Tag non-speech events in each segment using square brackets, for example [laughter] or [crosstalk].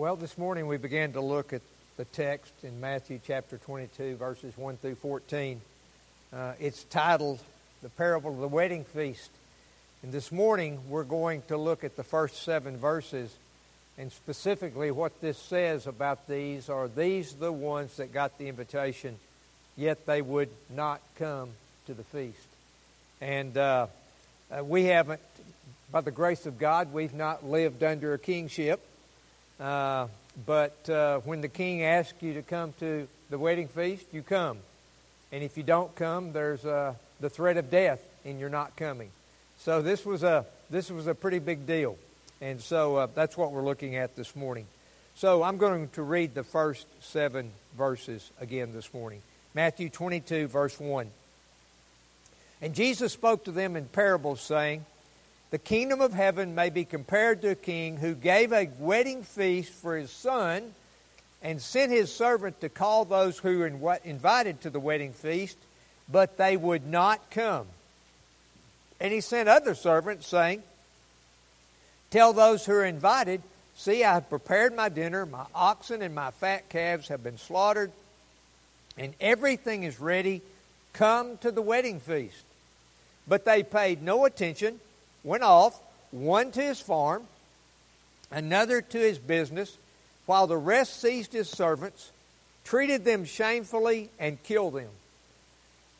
Well, this morning we began to look at the text in Matthew chapter 22, verses 1 through 14. Uh, it's titled The Parable of the Wedding Feast. And this morning we're going to look at the first seven verses and specifically what this says about these. Are these the ones that got the invitation, yet they would not come to the feast? And uh, uh, we haven't, by the grace of God, we've not lived under a kingship. Uh, but uh, when the king asks you to come to the wedding feast, you come. And if you don't come, there's uh, the threat of death, and you're not coming. So this was a this was a pretty big deal, and so uh, that's what we're looking at this morning. So I'm going to read the first seven verses again this morning. Matthew 22, verse 1. And Jesus spoke to them in parables, saying, The kingdom of heaven may be compared to a king who gave a wedding feast for his son and sent his servant to call those who were invited to the wedding feast, but they would not come. And he sent other servants, saying, Tell those who are invited, See, I have prepared my dinner, my oxen and my fat calves have been slaughtered, and everything is ready. Come to the wedding feast. But they paid no attention, went off, one to his farm, another to his business, while the rest seized his servants, treated them shamefully, and killed them.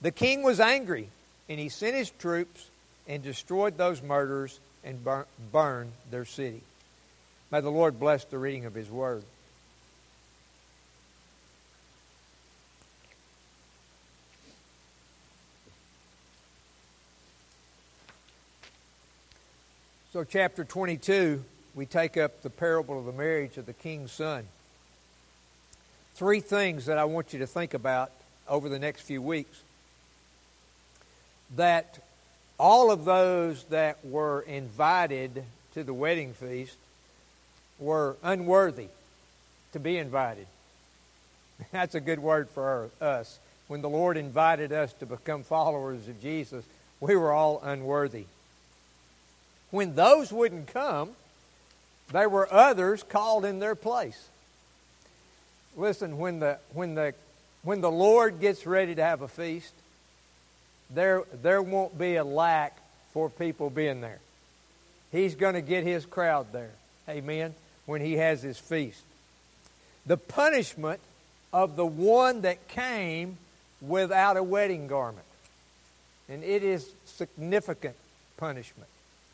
The king was angry, and he sent his troops and destroyed those murderers and burned their city. May the Lord bless the reading of his word. So, chapter 22, we take up the parable of the marriage of the king's son. Three things that I want you to think about over the next few weeks. That all of those that were invited to the wedding feast were unworthy to be invited. [laughs] That's a good word for us. When the Lord invited us to become followers of Jesus, we were all unworthy. When those wouldn't come, there were others called in their place. Listen, when the, when the, when the Lord gets ready to have a feast, there, there won't be a lack for people being there. He's going to get his crowd there. Amen. When he has his feast. The punishment of the one that came without a wedding garment. And it is significant punishment.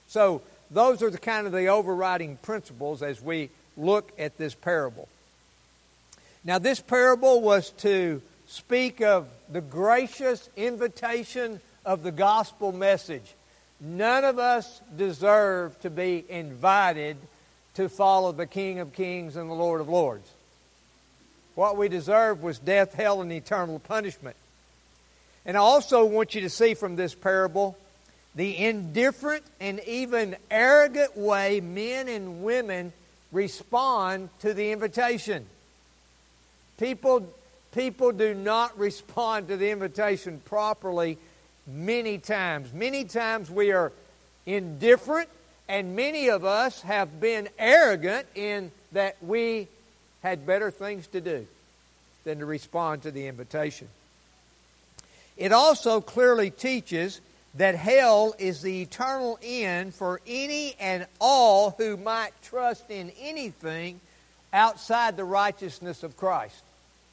So, those are the kind of the overriding principles as we look at this parable. Now, this parable was to speak of the gracious invitation of the gospel message. None of us deserve to be invited to follow the King of Kings and the Lord of Lords. What we deserve was death, hell, and eternal punishment. And I also want you to see from this parable the indifferent and even arrogant way men and women respond to the invitation. People, people do not respond to the invitation properly many times. Many times we are indifferent, and many of us have been arrogant in that we had better things to do than to respond to the invitation. It also clearly teaches that hell is the eternal end for any and all who might trust in anything outside the righteousness of Christ.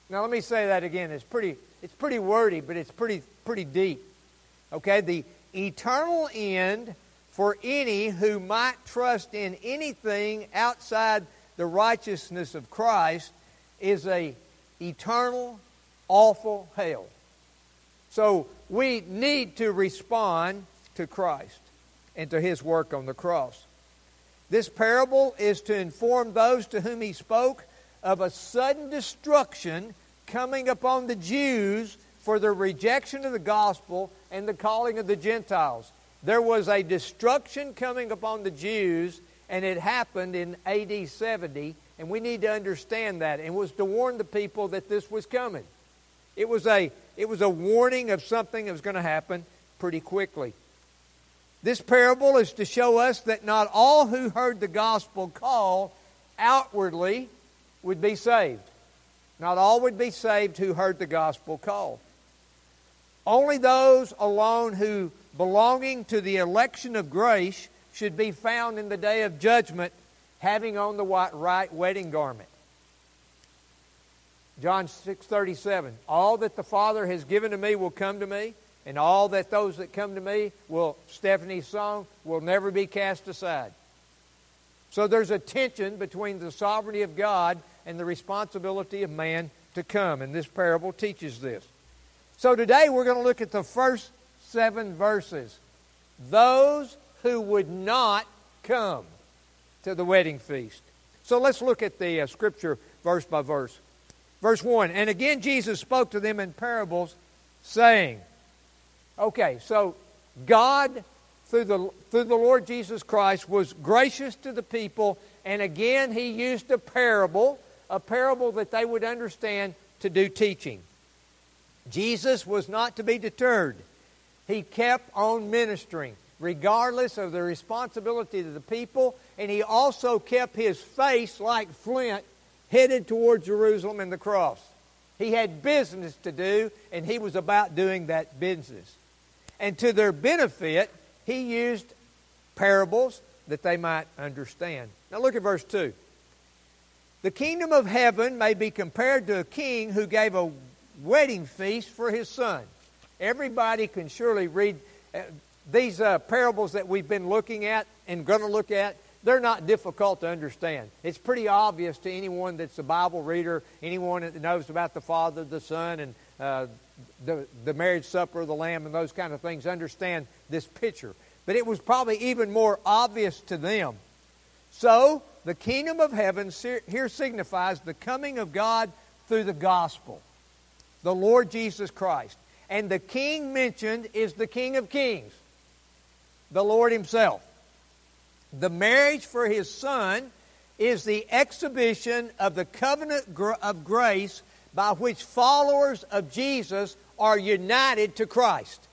Now let me say that again. It's pretty it's pretty wordy, but it's pretty pretty deep. Okay? The eternal end for any who might trust in anything outside the righteousness of Christ is a eternal awful hell. So we need to respond to Christ and to his work on the cross. This parable is to inform those to whom he spoke of a sudden destruction coming upon the Jews for their rejection of the gospel and the calling of the Gentiles. There was a destruction coming upon the Jews, and it happened in AD 70, and we need to understand that. And was to warn the people that this was coming. It was a it was a warning of something that was going to happen pretty quickly. This parable is to show us that not all who heard the gospel call outwardly would be saved. Not all would be saved who heard the gospel call. Only those alone who, belonging to the election of grace, should be found in the day of judgment having on the white right wedding garment. John 6:37 All that the Father has given to me will come to me and all that those that come to me will Stephanie's song will never be cast aside. So there's a tension between the sovereignty of God and the responsibility of man to come and this parable teaches this. So today we're going to look at the first 7 verses. Those who would not come to the wedding feast. So let's look at the uh, scripture verse by verse. Verse 1 And again Jesus spoke to them in parables, saying, Okay, so God, through the, through the Lord Jesus Christ, was gracious to the people, and again He used a parable, a parable that they would understand to do teaching. Jesus was not to be deterred. He kept on ministering, regardless of the responsibility of the people, and he also kept his face like flint headed toward Jerusalem and the cross. He had business to do, and he was about doing that business. And to their benefit, he used parables that they might understand. Now look at verse 2. The kingdom of heaven may be compared to a king who gave a wedding feast for his son. Everybody can surely read uh, these uh, parables that we've been looking at and going to look at they're not difficult to understand. It's pretty obvious to anyone that's a Bible reader, anyone that knows about the Father, the Son, and uh, the, the marriage supper of the Lamb and those kind of things understand this picture. But it was probably even more obvious to them. So, the kingdom of heaven here signifies the coming of God through the gospel, the Lord Jesus Christ. And the king mentioned is the King of Kings, the Lord Himself. The marriage for his son is the exhibition of the covenant of grace by which followers of Jesus are united to Christ.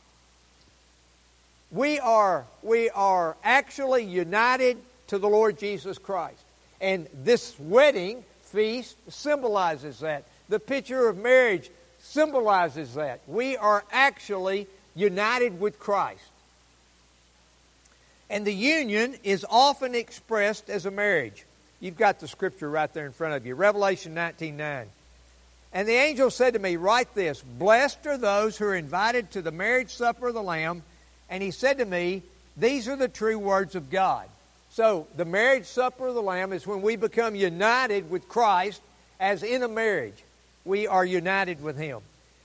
We are, we are actually united to the Lord Jesus Christ. And this wedding feast symbolizes that. The picture of marriage symbolizes that. We are actually united with Christ. And the union is often expressed as a marriage. You've got the scripture right there in front of you. Revelation 19:9. And the angel said to me, Write this Blessed are those who are invited to the marriage supper of the Lamb. And he said to me, These are the true words of God. So the marriage supper of the Lamb is when we become united with Christ as in a marriage. We are united with him.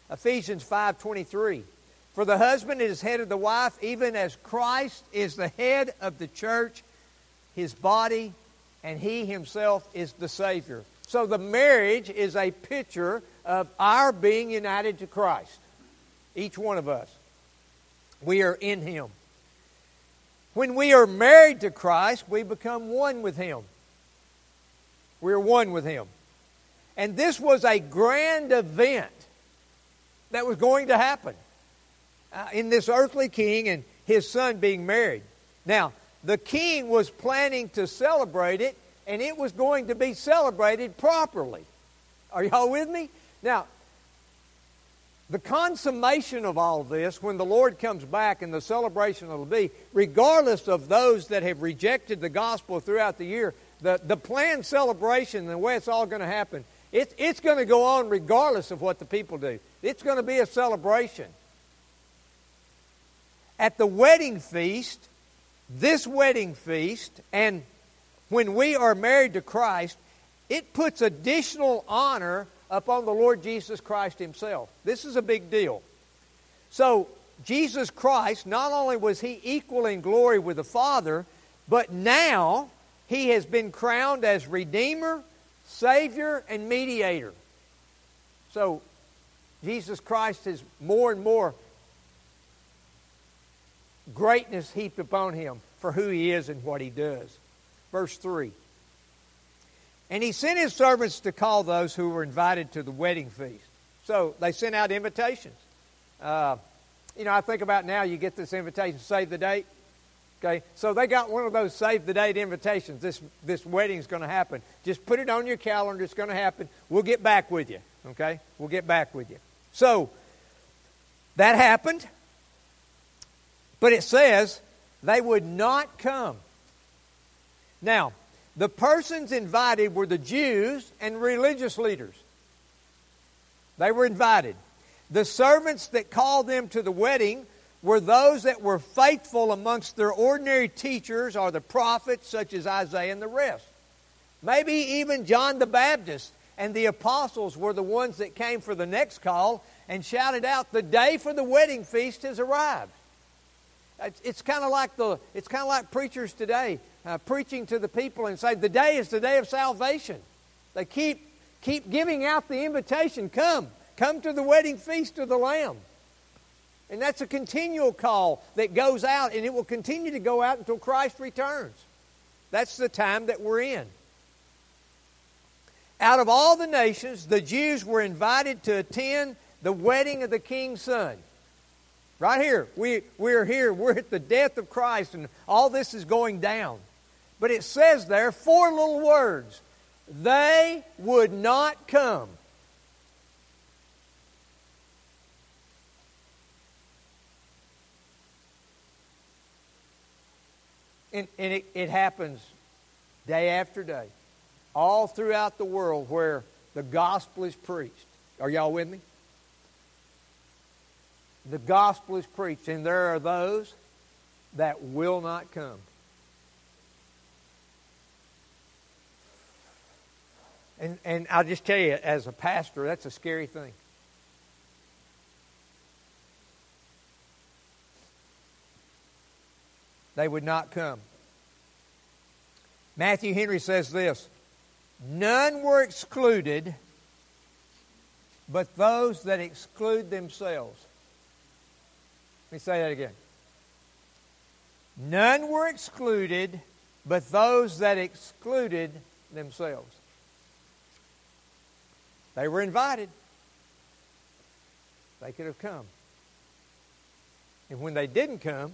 Ephesians 5:23. For the husband is head of the wife, even as Christ is the head of the church, his body, and he himself is the Savior. So the marriage is a picture of our being united to Christ. Each one of us. We are in him. When we are married to Christ, we become one with him. We're one with him. And this was a grand event that was going to happen uh, in this earthly king and his son being married. Now, the king was planning to celebrate it, and it was going to be celebrated properly. Are y'all with me? Now, the consummation of all this, when the Lord comes back and the celebration will be, regardless of those that have rejected the gospel throughout the year, the, the planned celebration the way it's all going to happen, it, it's going to go on regardless of what the people do. It's going to be a celebration at the wedding feast, this wedding feast, and when we are married to Christ, it puts additional honor upon the Lord Jesus Christ Himself. This is a big deal. So, Jesus Christ, not only was He equal in glory with the Father, but now He has been crowned as Redeemer, Savior, and Mediator. So, Jesus Christ is more and more greatness heaped upon him for who he is and what he does. Verse 3. And he sent his servants to call those who were invited to the wedding feast. So they sent out invitations. Uh, you know, I think about now you get this invitation, save the date. Okay, so they got one of those save the date invitations. This this wedding's going to happen. Just put it on your calendar. It's going to happen. We'll get back with you. Okay, we'll get back with you. So that happened, but it says they would not come. Now, the persons invited were the Jews and religious leaders. They were invited. The servants that called them to the wedding were those that were faithful amongst their ordinary teachers or the prophets, such as Isaiah and the rest. Maybe even John the Baptist and the apostles were the ones that came for the next call and shouted out, "The day for the wedding feast has arrived." It's kind of like the it's kind of like preachers today uh, preaching to the people and say, "The day is the day of salvation." They keep keep giving out the invitation, "Come, come to the wedding feast of the Lamb." And that's a continual call that goes out, and it will continue to go out until Christ returns. That's the time that we're in. Out of all the nations, the Jews were invited to attend the wedding of the king's son. Right here, we, we're here, we're at the death of Christ, and all this is going down. But it says there, four little words they would not come. And, and it, it happens day after day, all throughout the world where the gospel is preached. Are y'all with me? The gospel is preached, and there are those that will not come. And, and I'll just tell you, as a pastor, that's a scary thing. they would not come. Matthew Henry says this None were excluded but those that exclude themselves. Let me say that again. None were excluded but those that excluded themselves. They were invited. They could have come. And when they didn't come,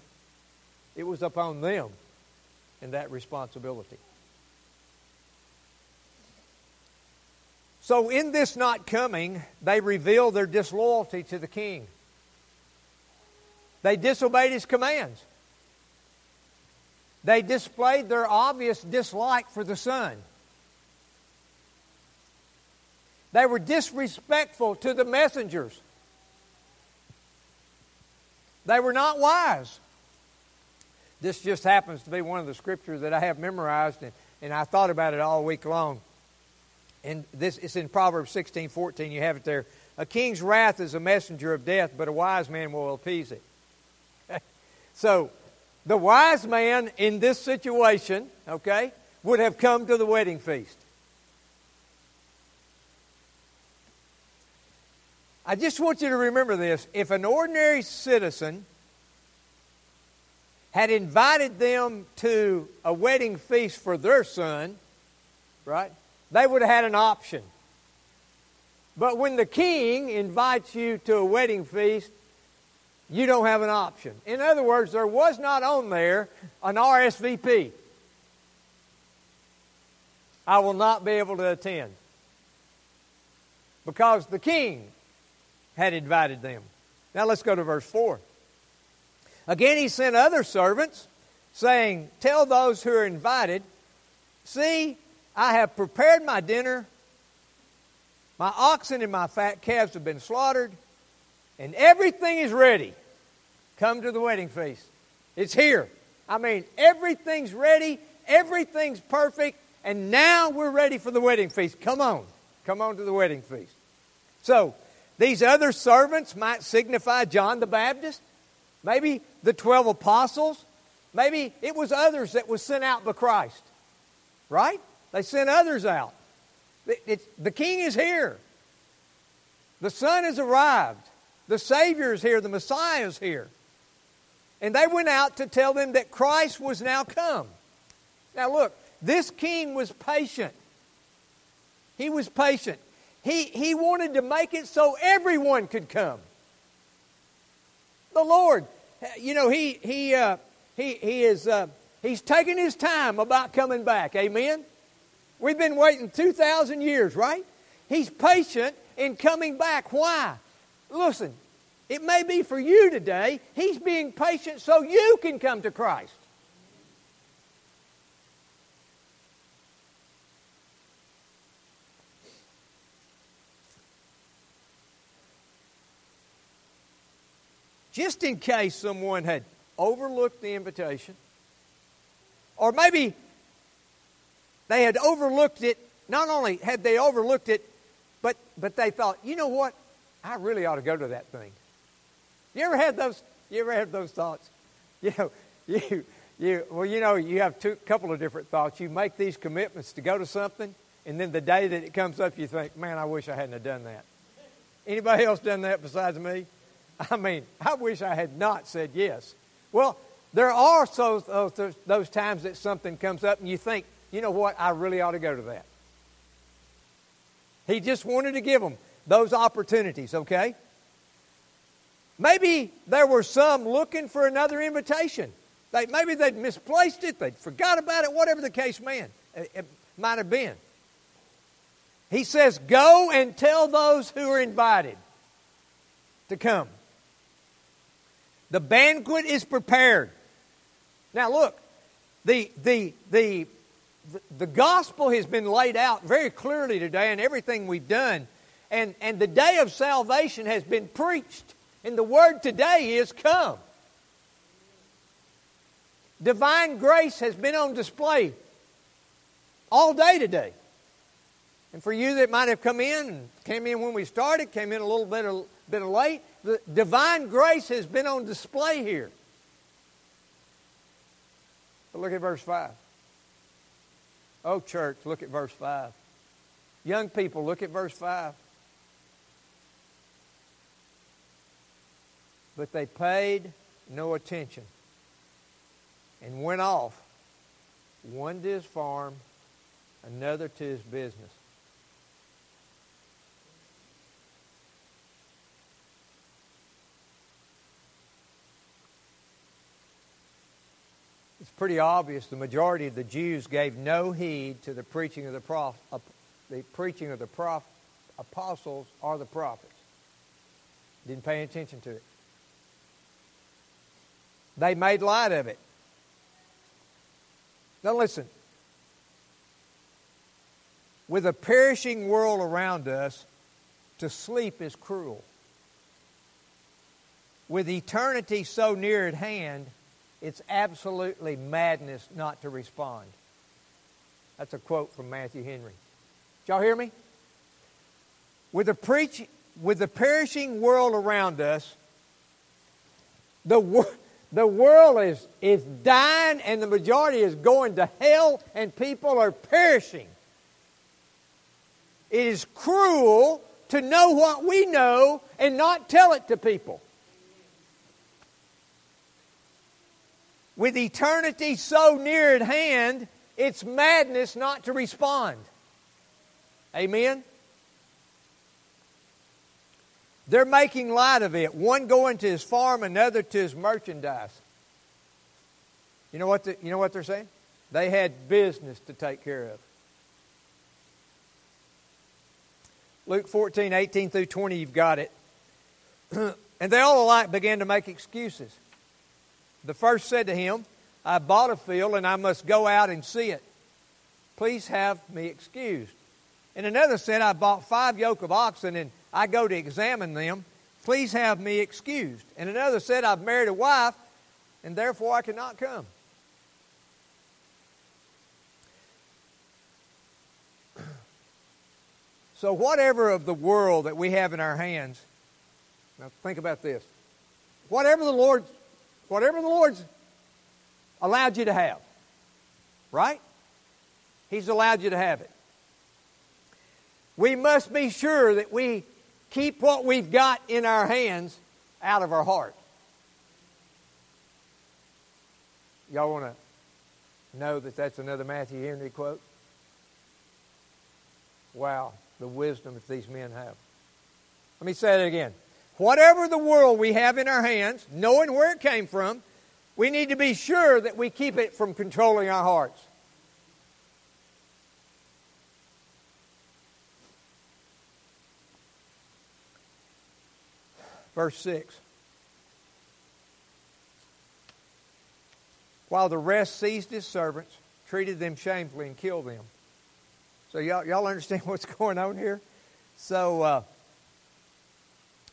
it was upon them and that responsibility. So, in this not coming, they reveal their disloyalty to the king. They disobeyed his commands. They displayed their obvious dislike for the son. They were disrespectful to the messengers. They were not wise. This just happens to be one of the scriptures that I have memorized, and, and I thought about it all week long. And this it's in Proverbs 16, 14. You have it there. A king's wrath is a messenger of death, but a wise man will appease it. So, the wise man in this situation, okay, would have come to the wedding feast. I just want you to remember this. If an ordinary citizen had invited them to a wedding feast for their son, right? They would have had an option. But when the king invites you to a wedding feast, you don't have an option. In other words, there was not on there an RSVP. I will not be able to attend. Because the king had invited them. Now let's go to verse 4. Again, he sent other servants, saying, Tell those who are invited, See, I have prepared my dinner. My oxen and my fat calves have been slaughtered, and everything is ready. Come to the wedding feast. It's here. I mean, everything's ready, everything's perfect, and now we're ready for the wedding feast. Come on. Come on to the wedding feast. So, these other servants might signify John the Baptist. Maybe the 12 apostles. Maybe it was others that was sent out by Christ. Right? They sent others out. the king is here. The son has arrived. The Savior is here. The Messiah is here. And they went out to tell them that Christ was now come. Now, look, this king was patient. He was patient. He, he wanted to make it so everyone could come. The Lord, you know, he, he, uh, he, he is, uh, he's taking his time about coming back. Amen? We've been waiting 2,000 years, right? He's patient in coming back. Why? Listen, it may be for you today. He's being patient so you can come to Christ. Just in case someone had overlooked the invitation, or maybe they had overlooked it. Not only had they overlooked it, but, but they thought, you know what? I really ought to go to that thing. You ever had those? You ever had those thoughts? [laughs] You know, you, you, well, you know, you have two couple of different thoughts. You make these commitments to go to something, and then the day that it comes up, you think, man, I wish I hadn't have done that. Anybody else done that besides me? [laughs] I mean, I wish I had not said yes. Well, there are those, those, those times that something comes up and you think, you know what, I really ought to go to that. He just wanted to give them those opportunities, okay? Maybe there were some looking for another invitation. They, maybe they'd misplaced it, they'd forgot about it, whatever the case man, it, it might have been. He says, Go and tell those who are invited to come. The banquet is prepared. Now, look, the, the, the, the, gospel has been laid out very clearly today in everything we've done. And, and the day of salvation has been preached. And the word today is come. Divine grace has been on display all day today. And for you that might have come in came in when we started, came in a little bit, a bit late, the divine grace has been on display here. But look at verse 5. Oh, church, look at verse 5. Young people, look at verse 5. But they paid no attention and went off, one to his farm, another to his business. It's pretty obvious the majority of the Jews gave no heed to the preaching of the prof, the preaching of the prof, apostles or the prophets. Didn't pay attention to it. They made light of it. Now listen. With a perishing world around us, to sleep is cruel. With eternity so near at hand, it's absolutely madness not to respond. That's a quote from Matthew Henry. Did y'all hear me? With the, preach, with the perishing world around us, the, the world is, is dying and the majority is going to hell and people are perishing. It is cruel to know what we know and not tell it to people. With eternity so near at hand, it's madness not to respond. Amen? They're making light of it. One going to his farm, another to his merchandise. You know what, the, you know what they're saying? They had business to take care of. Luke 14, 18 through 20, you've got it. [clears throat] and they all alike began to make excuses. The first said to him, I bought a field and I must go out and see it. Please have me excused. And another said, I bought five yoke of oxen and I go to examine them. Please have me excused. And another said, I've married a wife and therefore I cannot come. [clears throat] So, whatever of the world that we have in our hands, now think about this. Whatever the Lord Whatever the Lord's allowed you to have, right? He's allowed you to have it. We must be sure that we keep what we've got in our hands out of our heart. Y'all want to know that that's another Matthew Henry quote? Wow, the wisdom that these men have. Let me say it again. Whatever the world we have in our hands, knowing where it came from, We need to be sure that we keep it from controlling our hearts. Verse 6. While the rest seized his servants, treated them shamefully, and killed them. So, y'all, y'all understand [laughs] what's going on here? So, uh,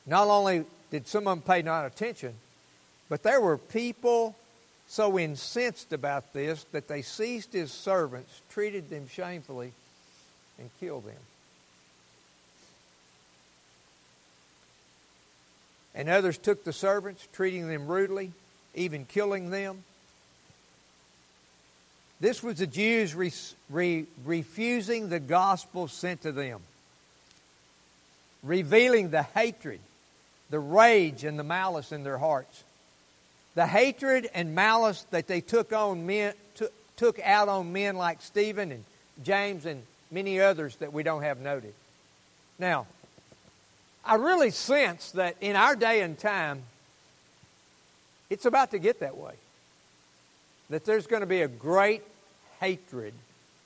not only did some of them pay not attention, but there were people so incensed about this that they seized his servants, treated them shamefully, and killed them. And others took the servants, treating them rudely, even killing them. This was the Jews re- re- refusing the gospel sent to them, revealing the hatred, the rage, and the malice in their hearts. The hatred and malice that they took on men, took, took out on men like Stephen and James and many others that we don't have noted. Now, I really sense that in our day and time, it's about to get that way. That there's going to be a great hatred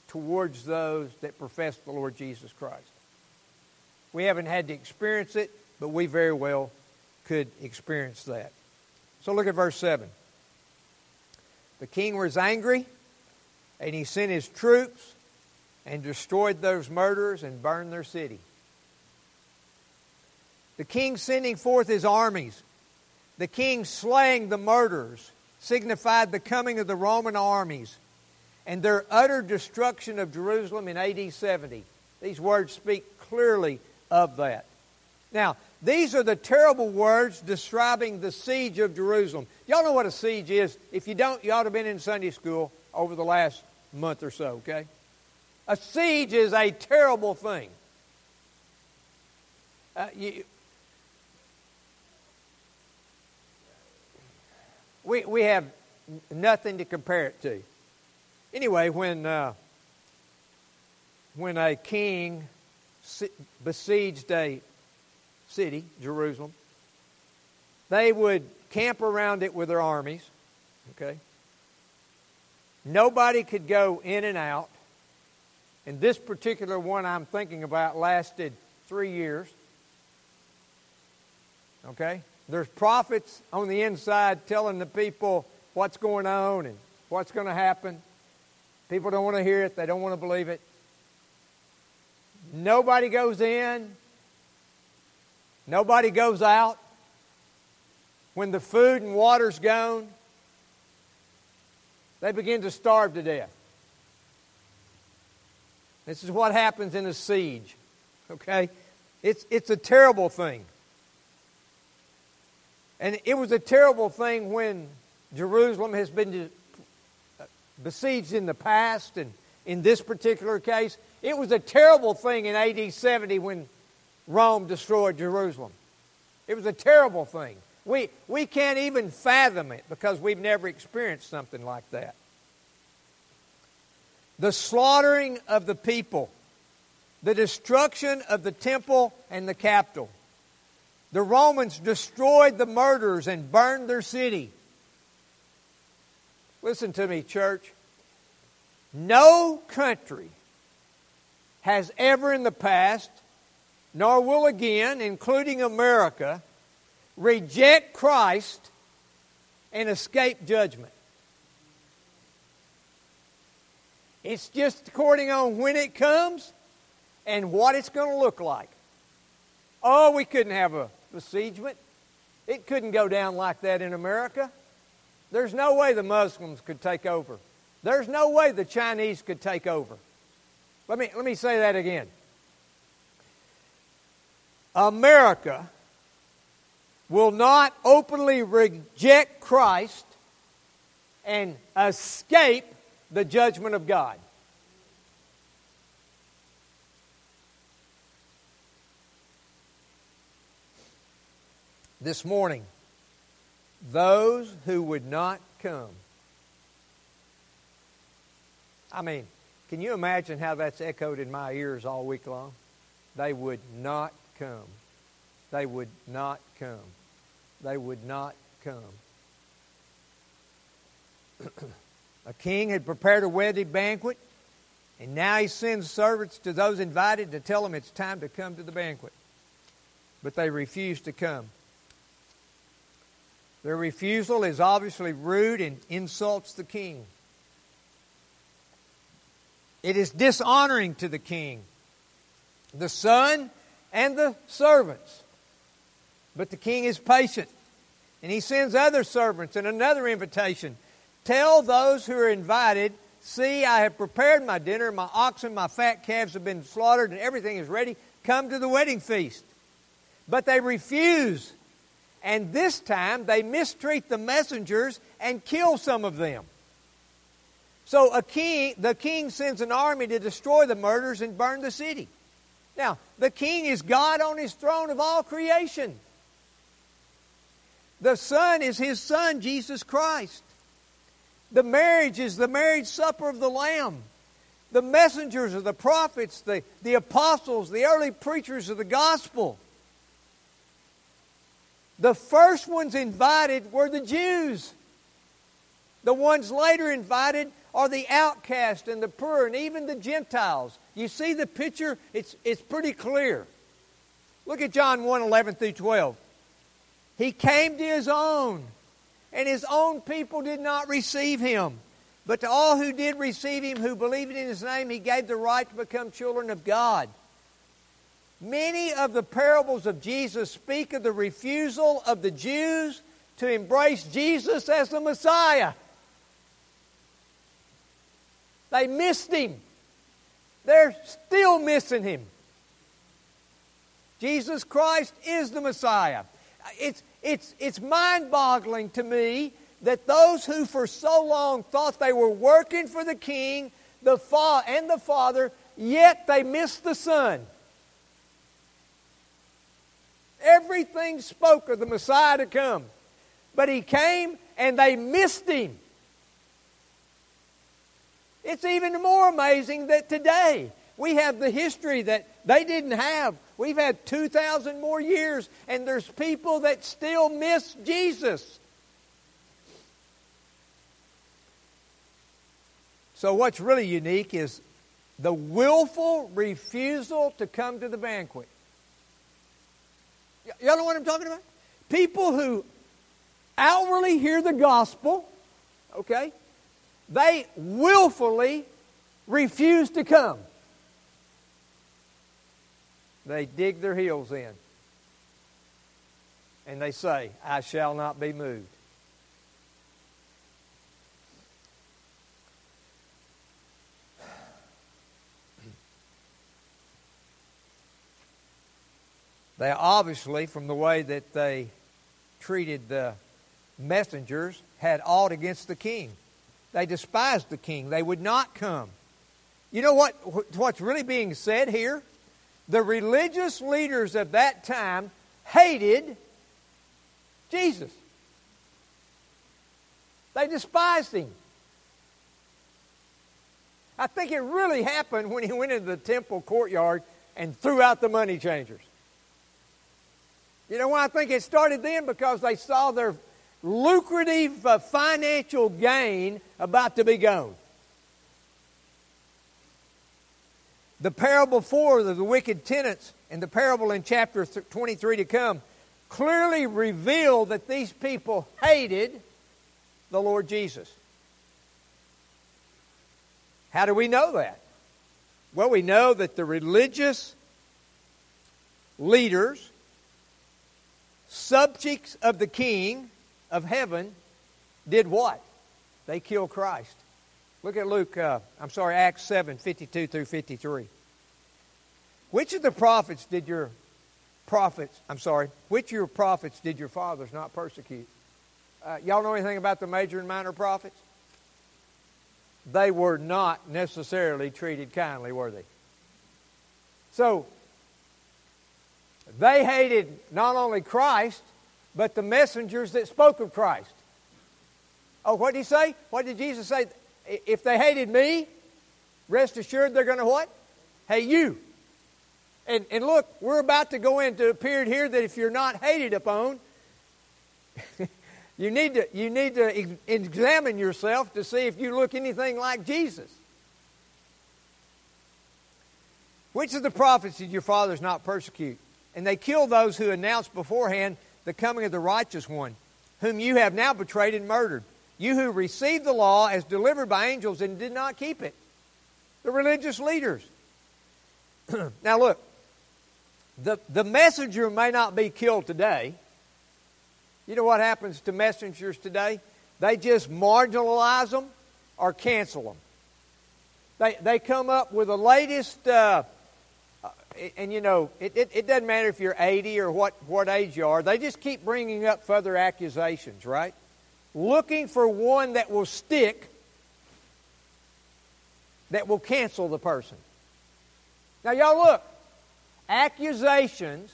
towards those that profess the Lord Jesus Christ. We haven't had to experience it, but we very well could experience that. So look at verse 7. The king was angry, and he sent his troops and destroyed those murderers and burned their city. The king sending forth his armies, the king slaying the murderers, signified the coming of the Roman armies and their utter destruction of Jerusalem in AD 70. These words speak clearly of that. Now, these are the terrible words describing the siege of Jerusalem. Y'all know what a siege is? If you don't, you ought to have been in Sunday school over the last month or so, okay? A siege is a terrible thing. Uh, you, we, we have nothing to compare it to. Anyway, when, uh, when a king besieged a city, Jerusalem, they would camp around it with their armies, okay? Nobody could go in and out. And this particular one I'm thinking about lasted three years. Okay? There's prophets on the inside telling the people what's going on and what's going to happen. People don't want to hear it, they don't want to believe it. Nobody goes in, nobody goes out. When the food and water's gone, they begin to starve to death. This is what happens in a siege. Okay? It's, it's a terrible thing. And it was a terrible thing when Jerusalem has been besieged in the past, and in this particular case, it was a terrible thing in AD 70 when Rome destroyed Jerusalem. It was a terrible thing. We, we can't even fathom it because we've never experienced something like that. The slaughtering of the people, the destruction of the temple and the capital. The Romans destroyed the murderers and burned their city. Listen to me, church. No country has ever in the past, nor will again, including America, reject Christ and escape judgment. It's just according on when it comes and what it's going to look like. Oh, we couldn't have a besiegement. It couldn't go down like that in America. There's no way the Muslims could take over. There's no way the Chinese could take over. Let me, let me say that again. America will not openly reject Christ and escape the judgment of God. This morning, those who would not come. I mean, can you imagine how that's echoed in my ears all week long? They would not come. They would not come. They would not come. [clears throat] a king had prepared a wedding banquet, and now he sends servants to those invited to tell them it's time to come to the banquet. But they refuse to come. Their refusal is obviously rude and insults the king. It is dishonoring to the king, the son, and the servants. But the king is patient, and he sends other servants and another invitation. Tell those who are invited, See, I have prepared my dinner, my oxen, my fat calves have been slaughtered, and everything is ready. Come to the wedding feast. But they refuse. And this time they mistreat the messengers and kill some of them. So a king, the king sends an army to destroy the murders and burn the city. Now, the king is God on his throne of all creation. The son is his son, Jesus Christ. The marriage is the marriage supper of the Lamb. The messengers are the prophets, the, the apostles, the early preachers of the gospel. The first ones invited were the Jews. The ones later invited are the outcast and the poor and even the Gentiles. You see the picture? It's, it's pretty clear. Look at John 1 11 through 12. He came to his own, and his own people did not receive him. But to all who did receive him, who believed in his name, he gave the right to become children of God. Many of the parables of Jesus speak of the refusal of the Jews to embrace Jesus as the Messiah. They missed him. They're still missing him. Jesus Christ is the Messiah. It's, it's, it's mind boggling to me that those who for so long thought they were working for the King the fa- and the Father, yet they missed the Son. Everything spoke of the Messiah to come. But he came and they missed him. It's even more amazing that today we have the history that they didn't have. We've had 2,000 more years, and there's people that still miss Jesus. So, what's really unique is the willful refusal to come to the banquet. Y- y'all know what I'm talking about? People who outwardly hear the gospel, okay, they willfully refuse to come. They dig their heels in. And they say, I shall not be moved. They obviously, from the way that they treated the messengers, had aught against the king. They despised the king. They would not come. You know what, what's really being said here? The religious leaders of that time hated Jesus. They despised him. I think it really happened when he went into the temple courtyard and threw out the money changers. You know why I think it started then? Because they saw their lucrative uh, financial gain about to be gone. The parable four of the wicked tenants and the parable in chapter 23 to come clearly reveal that these people hated the Lord Jesus. How do we know that? Well, we know that the religious leaders, subjects of the king, of heaven did what? They killed Christ. Look at Luke, uh, I'm sorry, Acts 7 52 through 53. Which of the prophets did your prophets, I'm sorry, which of your prophets did your fathers not persecute? Uh, y'all know anything about the major and minor prophets? They were not necessarily treated kindly, were they? So, they hated not only Christ, but the messengers that spoke of Christ. Oh, what did he say? What did Jesus say? If they hated me, rest assured they're going to what? Hate you. And, and look, we're about to go into a period here that if you're not hated upon, [laughs] you need to, you need to ex- examine yourself to see if you look anything like Jesus. Which of the prophets did your fathers not persecute? And they killed those who announced beforehand the coming of the righteous one, whom you have now betrayed and murdered. You who received the law as delivered by angels and did not keep it. The religious leaders. [clears throat] now look, the, the messenger may not be killed today. You know what happens to messengers today? They just marginalize them or cancel them. They, they come up with the latest uh, and you know, it, it, it, doesn't matter if you're 80 or what, what age you are, they just keep bringing up further accusations, right? Looking for one that will stick, that will cancel the person. Now, y'all look, accusations,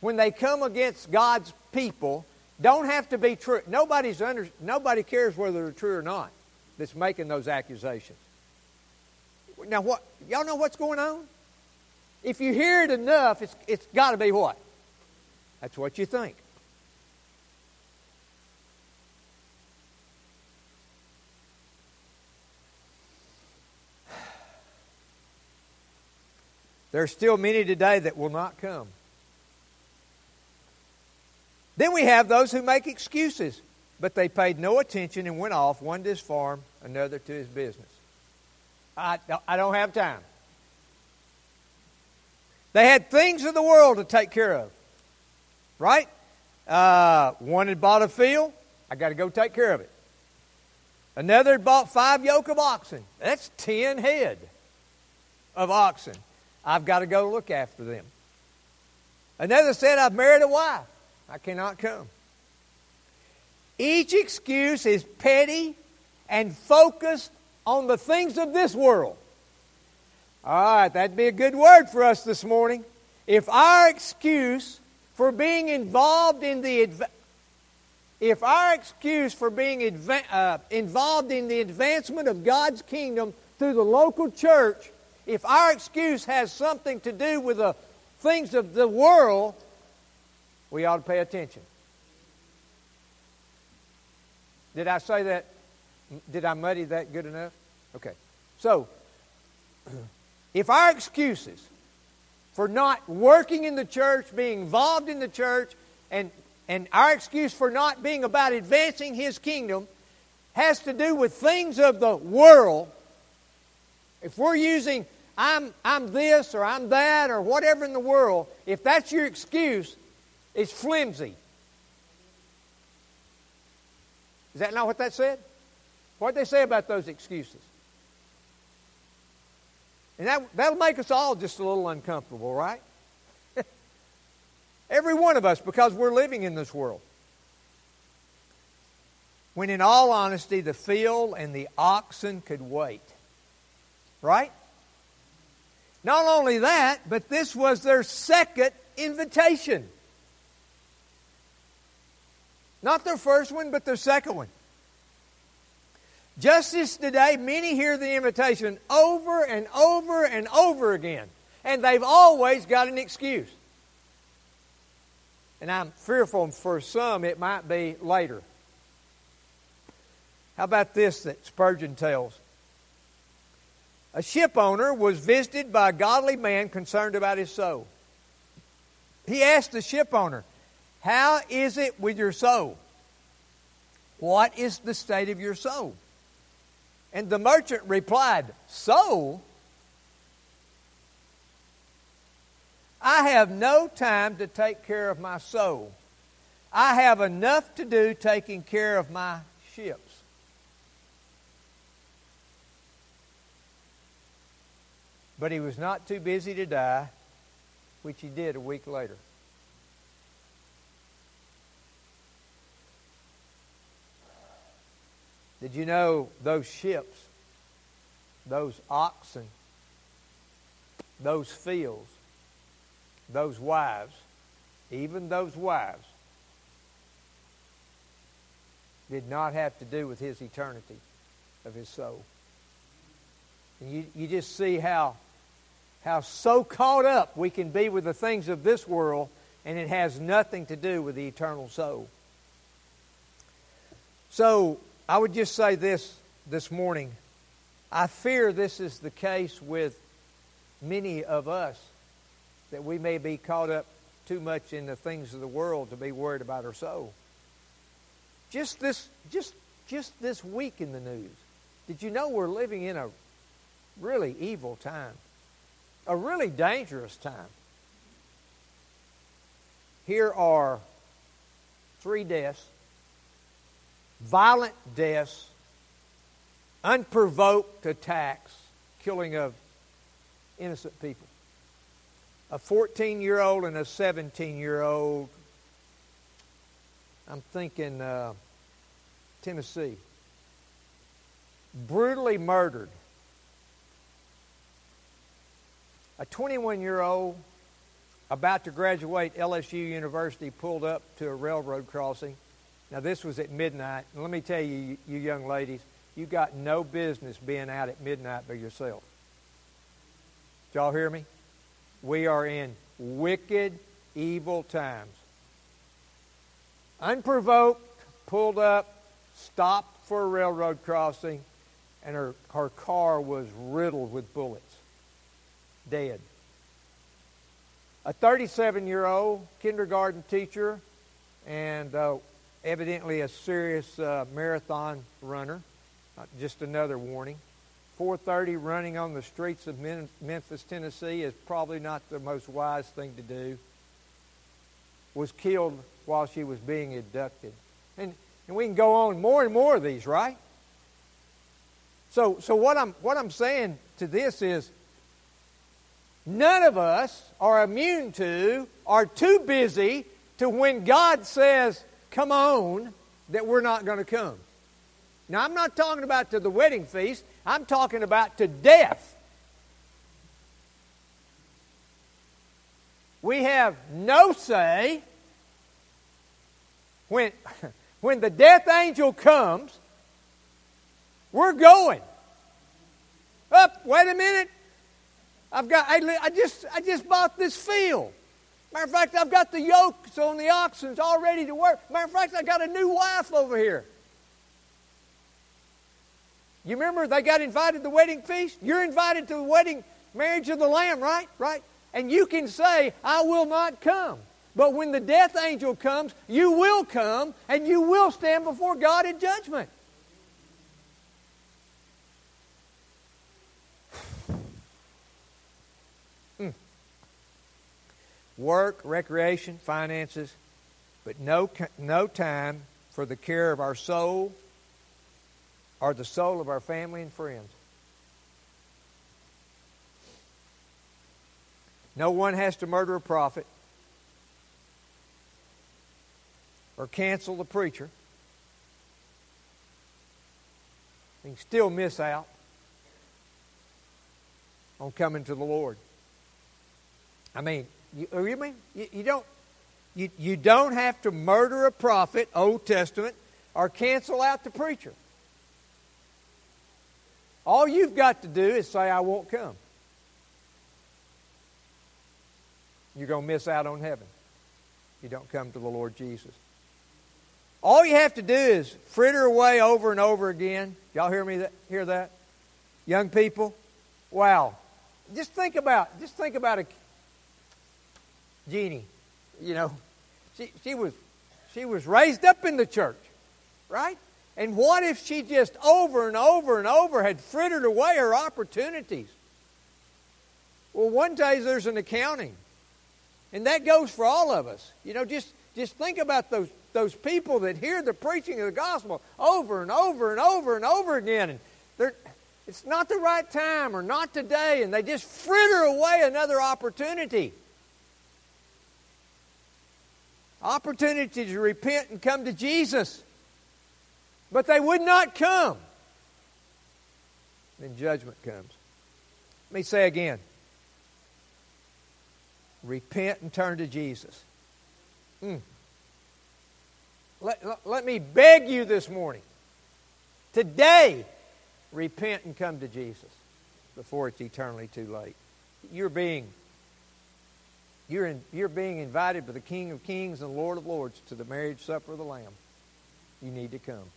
when they come against God's people, don't have to be true. Nobody's under, nobody cares whether they're true or not that's making those accusations. Now, what, y'all know what's going on? If you hear it enough, it's, it's got to be what? That's what you think. There are still many today that will not come. Then we have those who make excuses, but they paid no attention and went off, one to his farm, another to his business. I, I don't have time. They had things of the world to take care of. Right? Uh, one had bought a field. I got to go take care of it. Another had bought five yoke of oxen. That's ten head of oxen. I've got to go look after them. Another said, I've married a wife. I cannot come. Each excuse is petty and focused on the things of this world. All right, that'd be a good word for us this morning. If our excuse for being involved in the if our excuse for being uh, involved in the advancement of God's kingdom through the local church, if our excuse has something to do with the things of the world, we ought to pay attention. Did I say that? Did I muddy that good enough? Okay. So, [clears throat] if our excuses for not working in the church, being involved in the church, and, and our excuse for not being about advancing His kingdom has to do with things of the world, if we're using I'm, I'm this or I'm that or whatever in the world, if that's your excuse, it's flimsy. Is that not what that said? What did they say about those excuses? And that, that'll make us all just a little uncomfortable, right? [laughs] Every one of us, because we're living in this world. When in all honesty, the field and the oxen could wait. Right? Not only that, but this was their second invitation. Not their first one, but their second one. Just as today, many hear the invitation over and over and over again, and they've always got an excuse. And I'm fearful for some it might be later. How about this that Spurgeon tells? A ship owner was visited by a godly man concerned about his soul. He asked the ship owner, How is it with your soul? What is the state of your soul? And the merchant replied, So? I have no time to take care of my soul. I have enough to do taking care of my ships. But he was not too busy to die, which he did a week later. Did you know those ships, those oxen, those fields, those wives, even those wives, did not have to do with his eternity of his soul. And you, you just see how, how so caught up we can be with the things of this world, and it has nothing to do with the eternal soul. So I would just say this this morning. I fear this is the case with many of us, that we may be caught up too much in the things of the world to be worried about our soul. Just this, just, just this week in the news, did you know we're living in a really evil time? A really dangerous time. Here are three deaths, violent deaths, unprovoked attacks, killing of innocent people. A 14 year old and a 17 year old, I'm thinking uh, Tennessee, brutally murdered. A 21 year old about to graduate LSU University pulled up to a railroad crossing. Now, this was at midnight. And let me tell you, you young ladies, you got no business being out at midnight by yourself. Did y'all hear me? We are in wicked, evil times. Unprovoked, pulled up, stopped for a railroad crossing, and her, her car was riddled with bullets. Dead. A 37 year old kindergarten teacher and uh, evidently a serious uh, marathon runner. Uh, just another warning. 4:30 running on the streets of Memphis, Tennessee is probably not the most wise thing to do. Was killed while she was being abducted. And, and we can go on more and more of these, right? So, so what, I'm, what I'm saying to this is none of us are immune to, are too busy to when God says, come on, that we're not going to come. Now, I'm not talking about to the wedding feast, I'm talking about to death. We have no say when, [laughs] when the death angel comes, we're going. Up, wait a minute. I've got I, I just I just bought this field. Matter of fact, I've got the yokes on the oxen all ready to work. Matter of fact, I got a new wife over here. You remember they got invited to the wedding feast? You're invited to the wedding marriage of the Lamb, right? Right? And you can say, I will not come. But when the death angel comes, you will come and you will stand before God in judgment. Work, recreation, finances, but no, no time for the care of our soul or the soul of our family and friends. No one has to murder a prophet or cancel the preacher. You can still miss out on coming to the Lord. I mean, you, oh, you mean you, you don't you, you don't have to murder a prophet, Old Testament, or cancel out the preacher. All you've got to do is say, I won't come. You're going to miss out on heaven. You don't come to the Lord Jesus. All you have to do is fritter away over and over again. Y'all hear me? That, hear that? Young people, wow. Just think about, just think about a Jeannie. You know, she, she was, she was raised up in the church, right? And what if she just over and over and over had frittered away her opportunities? Well, one day there's an accounting. And that goes for all of us. You know, just, just think about those, those people that hear the preaching of the gospel over and over and over and over again. And they're, it's not the right time or not today, and they just fritter away another opportunity. Opportunity to repent and come to Jesus. But they would not come. Then judgment comes. Let me say again repent and turn to Jesus. Mm. Let, let, let me beg you this morning. Today, repent and come to Jesus before it's eternally too late. You're being you're, in, you're being invited by the King of Kings and Lord of Lords to the marriage supper of the Lamb. You need to come.